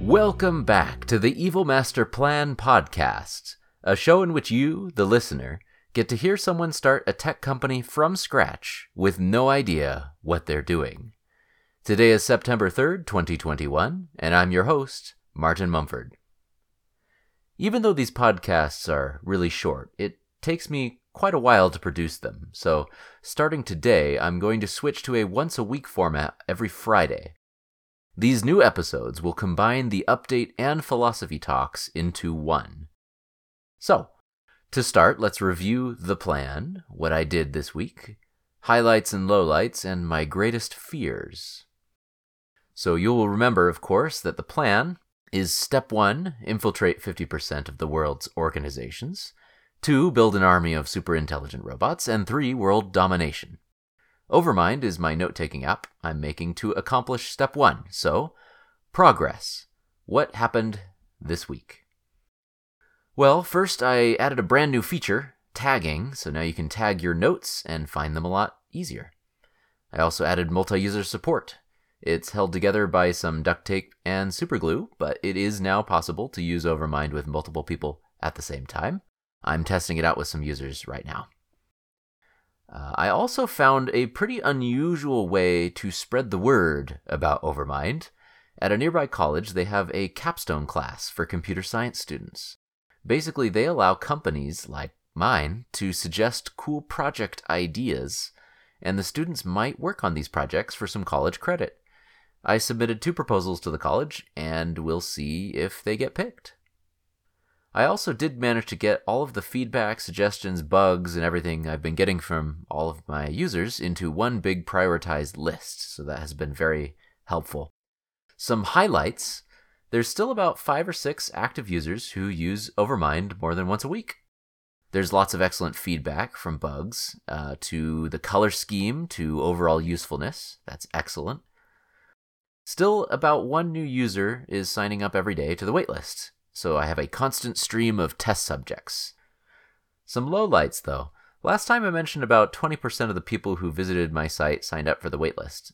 Welcome back to the Evil Master Plan podcast, a show in which you, the listener, get to hear someone start a tech company from scratch with no idea what they're doing. Today is September 3rd, 2021, and I'm your host, Martin Mumford. Even though these podcasts are really short, it takes me quite a while to produce them, so starting today, I'm going to switch to a once a week format every Friday. These new episodes will combine the update and philosophy talks into one. So, to start, let's review the plan, what I did this week, highlights and lowlights, and my greatest fears. So, you'll remember, of course, that the plan is step one infiltrate 50% of the world's organizations, two build an army of super intelligent robots, and three world domination. Overmind is my note taking app I'm making to accomplish step one. So, progress. What happened this week? Well, first I added a brand new feature, tagging, so now you can tag your notes and find them a lot easier. I also added multi user support. It's held together by some duct tape and superglue, but it is now possible to use Overmind with multiple people at the same time. I'm testing it out with some users right now. Uh, I also found a pretty unusual way to spread the word about Overmind. At a nearby college, they have a capstone class for computer science students. Basically, they allow companies like mine to suggest cool project ideas, and the students might work on these projects for some college credit. I submitted two proposals to the college, and we'll see if they get picked. I also did manage to get all of the feedback, suggestions, bugs, and everything I've been getting from all of my users into one big prioritized list, so that has been very helpful. Some highlights there's still about five or six active users who use Overmind more than once a week. There's lots of excellent feedback from bugs uh, to the color scheme to overall usefulness. That's excellent. Still, about one new user is signing up every day to the waitlist so I have a constant stream of test subjects. Some lowlights, though. Last time I mentioned about 20% of the people who visited my site signed up for the waitlist.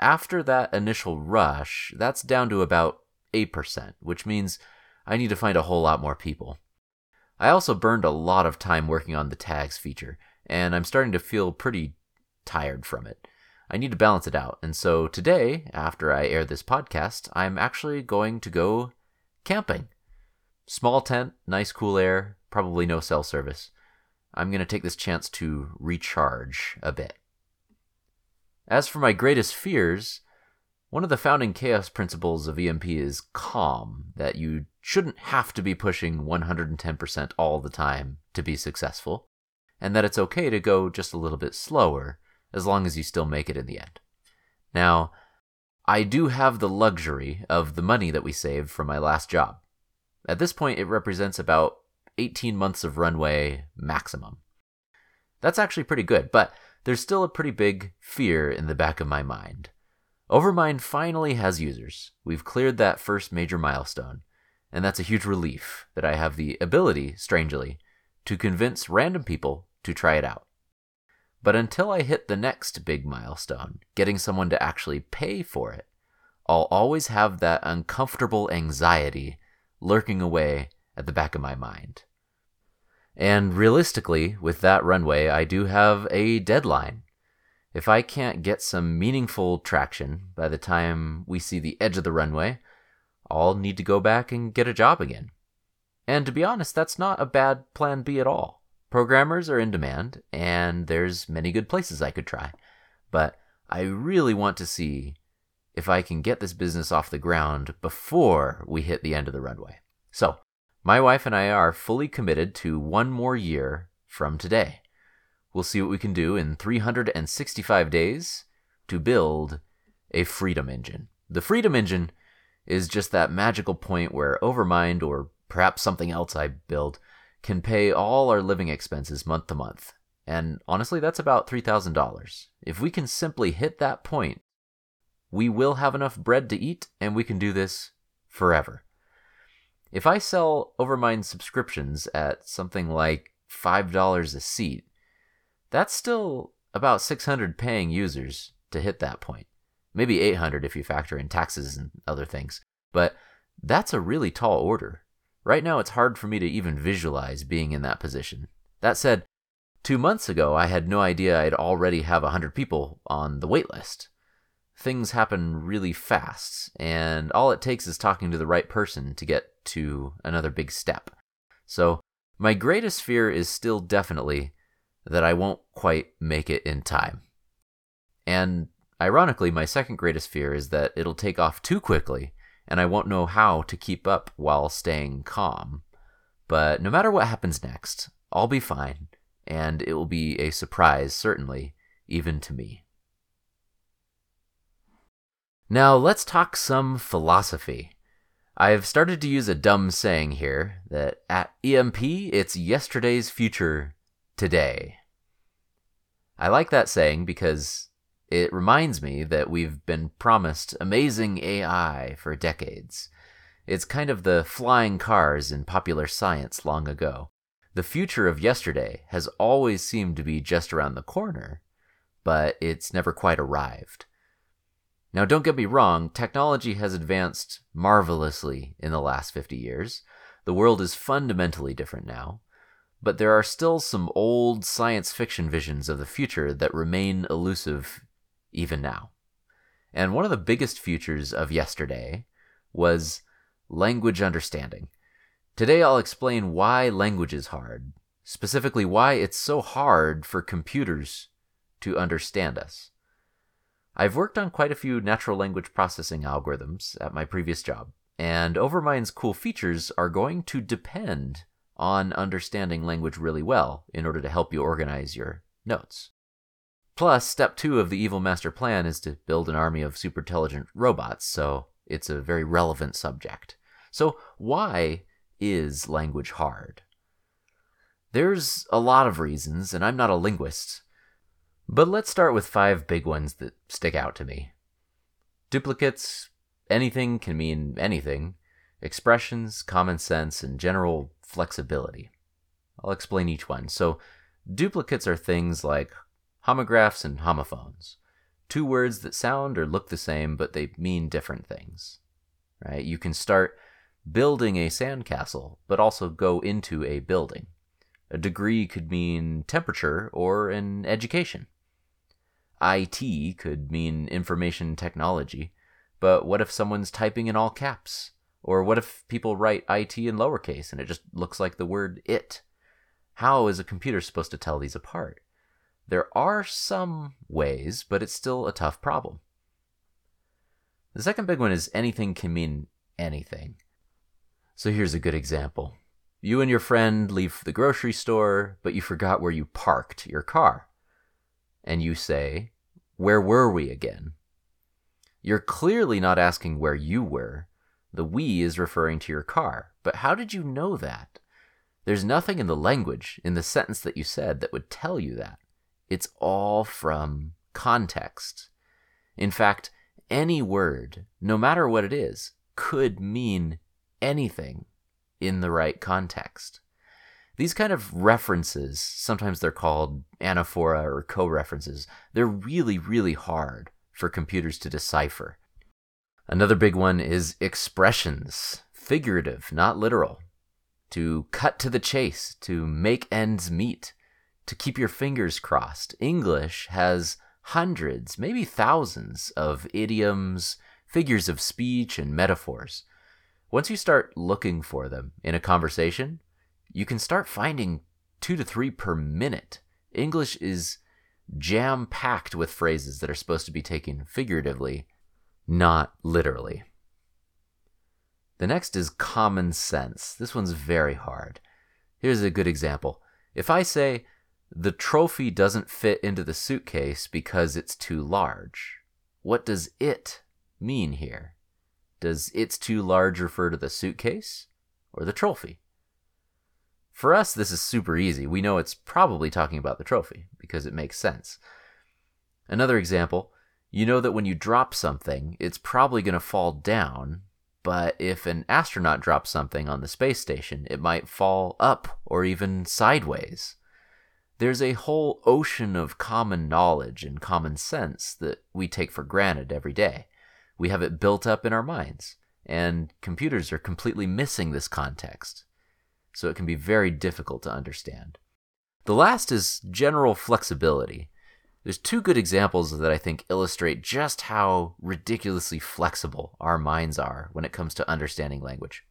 After that initial rush, that's down to about 8%, which means I need to find a whole lot more people. I also burned a lot of time working on the tags feature, and I'm starting to feel pretty tired from it. I need to balance it out, and so today, after I air this podcast, I'm actually going to go camping. Small tent, nice cool air, probably no cell service. I'm going to take this chance to recharge a bit. As for my greatest fears, one of the founding chaos principles of EMP is calm, that you shouldn't have to be pushing 110% all the time to be successful, and that it's okay to go just a little bit slower as long as you still make it in the end. Now, I do have the luxury of the money that we saved from my last job. At this point, it represents about 18 months of runway maximum. That's actually pretty good, but there's still a pretty big fear in the back of my mind. Overmind finally has users. We've cleared that first major milestone, and that's a huge relief that I have the ability, strangely, to convince random people to try it out. But until I hit the next big milestone, getting someone to actually pay for it, I'll always have that uncomfortable anxiety lurking away at the back of my mind. And realistically, with that runway, I do have a deadline. If I can't get some meaningful traction by the time we see the edge of the runway, I'll need to go back and get a job again. And to be honest, that's not a bad plan B at all. Programmers are in demand, and there's many good places I could try. But I really want to see if I can get this business off the ground before we hit the end of the runway. So, my wife and I are fully committed to one more year from today. We'll see what we can do in 365 days to build a freedom engine. The freedom engine is just that magical point where Overmind or perhaps something else I build can pay all our living expenses month to month. And honestly, that's about $3,000. If we can simply hit that point, we will have enough bread to eat, and we can do this forever. If I sell Overmind subscriptions at something like $5 a seat, that's still about 600 paying users to hit that point. Maybe 800 if you factor in taxes and other things. But that's a really tall order. Right now, it's hard for me to even visualize being in that position. That said, two months ago, I had no idea I'd already have 100 people on the waitlist. Things happen really fast, and all it takes is talking to the right person to get to another big step. So, my greatest fear is still definitely that I won't quite make it in time. And ironically, my second greatest fear is that it'll take off too quickly and I won't know how to keep up while staying calm. But no matter what happens next, I'll be fine, and it will be a surprise, certainly, even to me. Now, let's talk some philosophy. I've started to use a dumb saying here that at EMP, it's yesterday's future today. I like that saying because it reminds me that we've been promised amazing AI for decades. It's kind of the flying cars in popular science long ago. The future of yesterday has always seemed to be just around the corner, but it's never quite arrived. Now, don't get me wrong, technology has advanced marvelously in the last 50 years. The world is fundamentally different now, but there are still some old science fiction visions of the future that remain elusive even now. And one of the biggest futures of yesterday was language understanding. Today I'll explain why language is hard, specifically why it's so hard for computers to understand us. I've worked on quite a few natural language processing algorithms at my previous job, and Overmind's cool features are going to depend on understanding language really well in order to help you organize your notes. Plus, step two of the evil master plan is to build an army of super intelligent robots, so it's a very relevant subject. So, why is language hard? There's a lot of reasons, and I'm not a linguist. But let's start with five big ones that stick out to me. Duplicates, anything can mean anything, expressions, common sense, and general flexibility. I'll explain each one. So, duplicates are things like homographs and homophones. Two words that sound or look the same, but they mean different things. Right? You can start building a sandcastle, but also go into a building. A degree could mean temperature or an education. IT could mean information technology, but what if someone's typing in all caps? Or what if people write IT in lowercase and it just looks like the word it? How is a computer supposed to tell these apart? There are some ways, but it's still a tough problem. The second big one is anything can mean anything. So here's a good example. You and your friend leave the grocery store, but you forgot where you parked your car. And you say, Where were we again? You're clearly not asking where you were. The we is referring to your car. But how did you know that? There's nothing in the language, in the sentence that you said, that would tell you that. It's all from context. In fact, any word, no matter what it is, could mean anything in the right context. These kind of references, sometimes they're called anaphora or co references, they're really, really hard for computers to decipher. Another big one is expressions, figurative, not literal. To cut to the chase, to make ends meet to keep your fingers crossed. English has hundreds, maybe thousands of idioms, figures of speech, and metaphors. Once you start looking for them in a conversation, you can start finding two to three per minute. English is jam packed with phrases that are supposed to be taken figuratively, not literally. The next is common sense. This one's very hard. Here's a good example. If I say, the trophy doesn't fit into the suitcase because it's too large. What does it mean here? Does it's too large refer to the suitcase or the trophy? For us, this is super easy. We know it's probably talking about the trophy because it makes sense. Another example you know that when you drop something, it's probably going to fall down, but if an astronaut drops something on the space station, it might fall up or even sideways. there's a whole ocean of common knowledge and common sense that we take for granted every day. We have it built up in our minds, and computers are completely missing this context. So it can be very difficult to understand. The last is general flexibility. There's two good examples that I think illustrate just how ridiculously flexible our minds are when it comes to understanding language.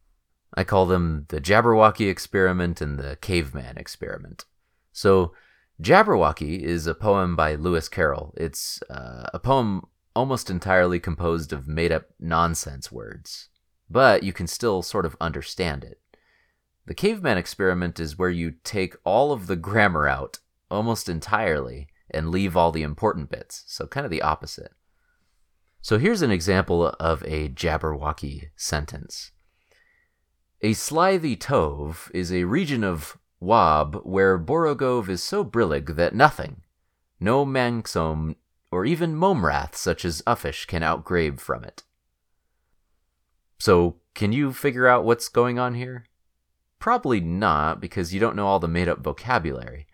I call them the Jabberwocky experiment and the caveman experiment. So, Jabberwocky is a poem by Lewis Carroll. It's uh, a poem almost entirely composed of made up nonsense words, but you can still sort of understand it. The caveman experiment is where you take all of the grammar out almost entirely and leave all the important bits. So, kind of the opposite. So, here's an example of a Jabberwocky sentence. A slithy tove is a region of Wab where Borogove is so brillig that nothing, no Manxome or even Momrath such as Uffish can outgrabe from it. So, can you figure out what's going on here? Probably not, because you don't know all the made up vocabulary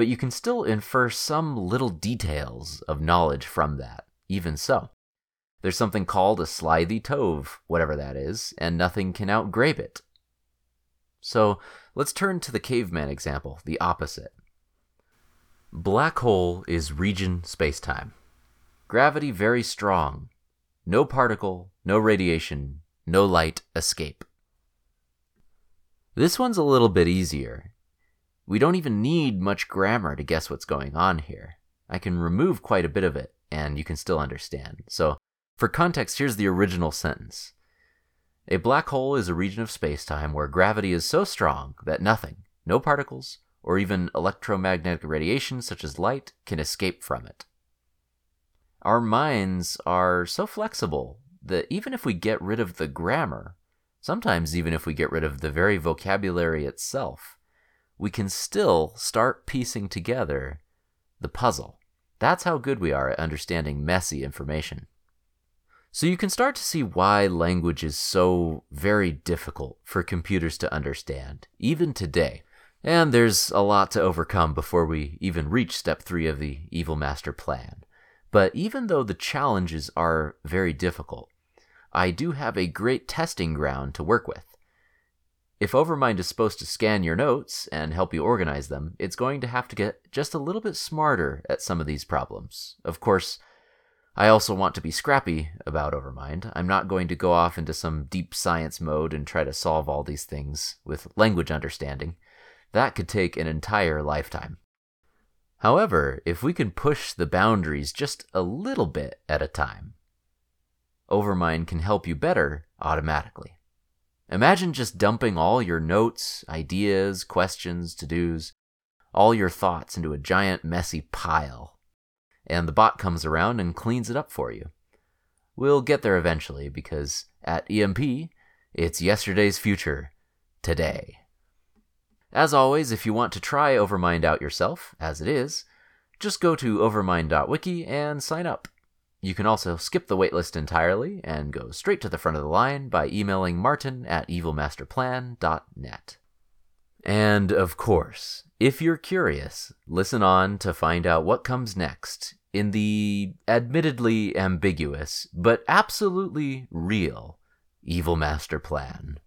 but you can still infer some little details of knowledge from that, even so. There's something called a slithy tove, whatever that is, and nothing can outgrabe it. So let's turn to the caveman example, the opposite. Black hole is region spacetime. Gravity very strong. No particle, no radiation, no light escape. This one's a little bit easier. We don't even need much grammar to guess what's going on here. I can remove quite a bit of it, and you can still understand. So, for context, here's the original sentence A black hole is a region of spacetime where gravity is so strong that nothing, no particles, or even electromagnetic radiation such as light, can escape from it. Our minds are so flexible that even if we get rid of the grammar, sometimes even if we get rid of the very vocabulary itself, we can still start piecing together the puzzle. That's how good we are at understanding messy information. So you can start to see why language is so very difficult for computers to understand, even today. And there's a lot to overcome before we even reach step three of the Evil Master Plan. But even though the challenges are very difficult, I do have a great testing ground to work with. If Overmind is supposed to scan your notes and help you organize them, it's going to have to get just a little bit smarter at some of these problems. Of course, I also want to be scrappy about Overmind. I'm not going to go off into some deep science mode and try to solve all these things with language understanding. That could take an entire lifetime. However, if we can push the boundaries just a little bit at a time, Overmind can help you better automatically. Imagine just dumping all your notes, ideas, questions, to dos, all your thoughts into a giant messy pile. And the bot comes around and cleans it up for you. We'll get there eventually because at EMP, it's yesterday's future, today. As always, if you want to try Overmind out yourself, as it is, just go to overmind.wiki and sign up. You can also skip the waitlist entirely and go straight to the front of the line by emailing martin at evilmasterplan.net. And of course, if you're curious, listen on to find out what comes next in the admittedly ambiguous but absolutely real Evil Master Plan.